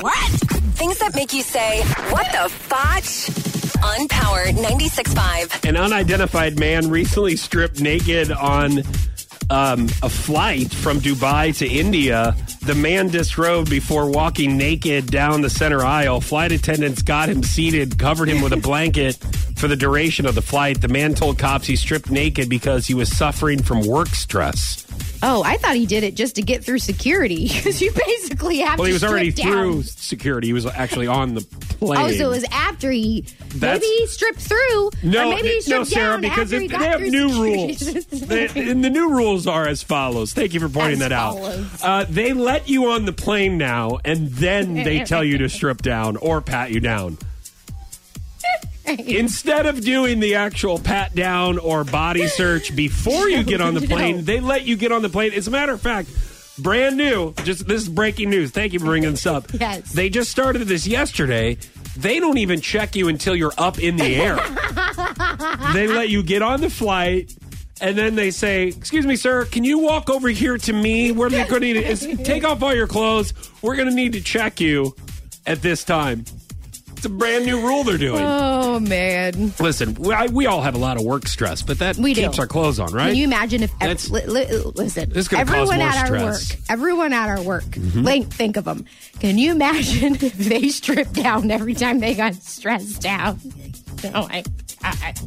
What? Things that make you say, what the fotch? On Power 96.5. An unidentified man recently stripped naked on um, a flight from Dubai to India. The man disrobed before walking naked down the center aisle. Flight attendants got him seated, covered him with a blanket for the duration of the flight. The man told cops he stripped naked because he was suffering from work stress. Oh, I thought he did it just to get through security because you basically have Well, to he was already strip through security. He was actually on the plane. Oh, so it was after he That's- maybe he stripped through, No, or maybe he no, stripped Sarah, down because he they have new security. rules. They- and the new rules are as follows. Thank you for pointing As that out. Uh, they let you on the plane now, and then they tell you to strip down or pat you down. Instead of doing the actual pat down or body search before you get on the plane, No. they let you get on the plane. As a matter of fact, brand new, just this is breaking news. Thank you for bringing this up. Yes. They just started this yesterday. They don't even check you until you're up in the air. they let you get on the flight. And then they say, "Excuse me, sir, can you walk over here to me? We're going to need to take off all your clothes. We're going to need to check you at this time." It's a brand new rule they're doing. Oh man! Listen, we, I, we all have a lot of work stress, but that We do. keeps our clothes on, right? Can you imagine if ev- That's- li- li- listen, This is gonna cause everyone more at our work, everyone at our work, Mm-hmm. think, think of them. Can you imagine if they stripped down every time they got stressed out? Oh my god!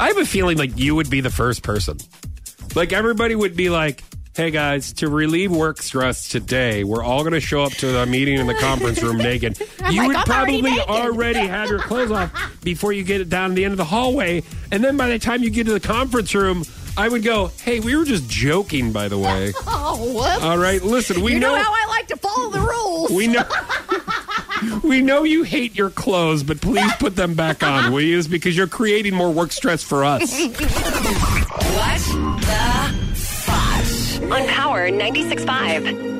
I have a feeling like you would be the first person. Like everybody would be like, "Hey guys, to relieve work stress today, we're all going to show up to the meeting in the conference room naked." You like, would "I'm probably naked." already have your clothes off before you get it down to the end of the hallway, and then by the time you get to the conference room, I would go, "Hey, we were just joking, by the way." Oh, whoops. All right, listen, we you know, know how I like to follow the rules. We know. We know you hate your clothes, but please put them back on, will you? Because you're creating more work stress for us. What the? On Power 96.5.